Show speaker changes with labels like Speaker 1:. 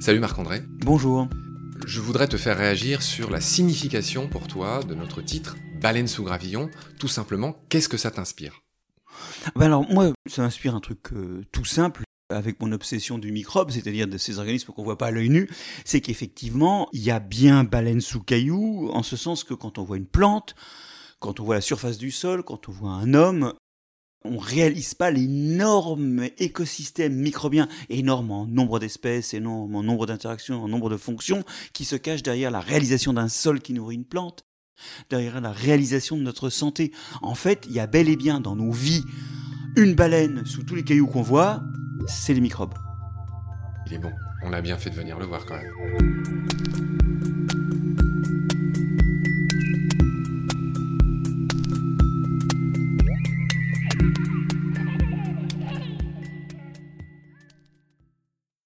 Speaker 1: Salut Marc-André.
Speaker 2: Bonjour.
Speaker 1: Je voudrais te faire réagir sur la signification pour toi de notre titre Baleine sous gravillon. Tout simplement, qu'est-ce que ça t'inspire?
Speaker 2: Ben Alors moi, ça m'inspire un truc euh, tout simple avec mon obsession du microbe, c'est-à-dire de ces organismes qu'on voit pas à l'œil nu, c'est qu'effectivement, il y a bien baleine sous caillou, en ce sens que quand on voit une plante, quand on voit la surface du sol, quand on voit un homme, on réalise pas l'énorme écosystème microbien, énorme en nombre d'espèces, énorme en nombre d'interactions, en nombre de fonctions, qui se cache derrière la réalisation d'un sol qui nourrit une plante, derrière la réalisation de notre santé. En fait, il y a bel et bien dans nos vies une baleine sous tous les cailloux qu'on voit, c'est les microbes.
Speaker 1: Il est bon, on a bien fait de venir le voir quand même.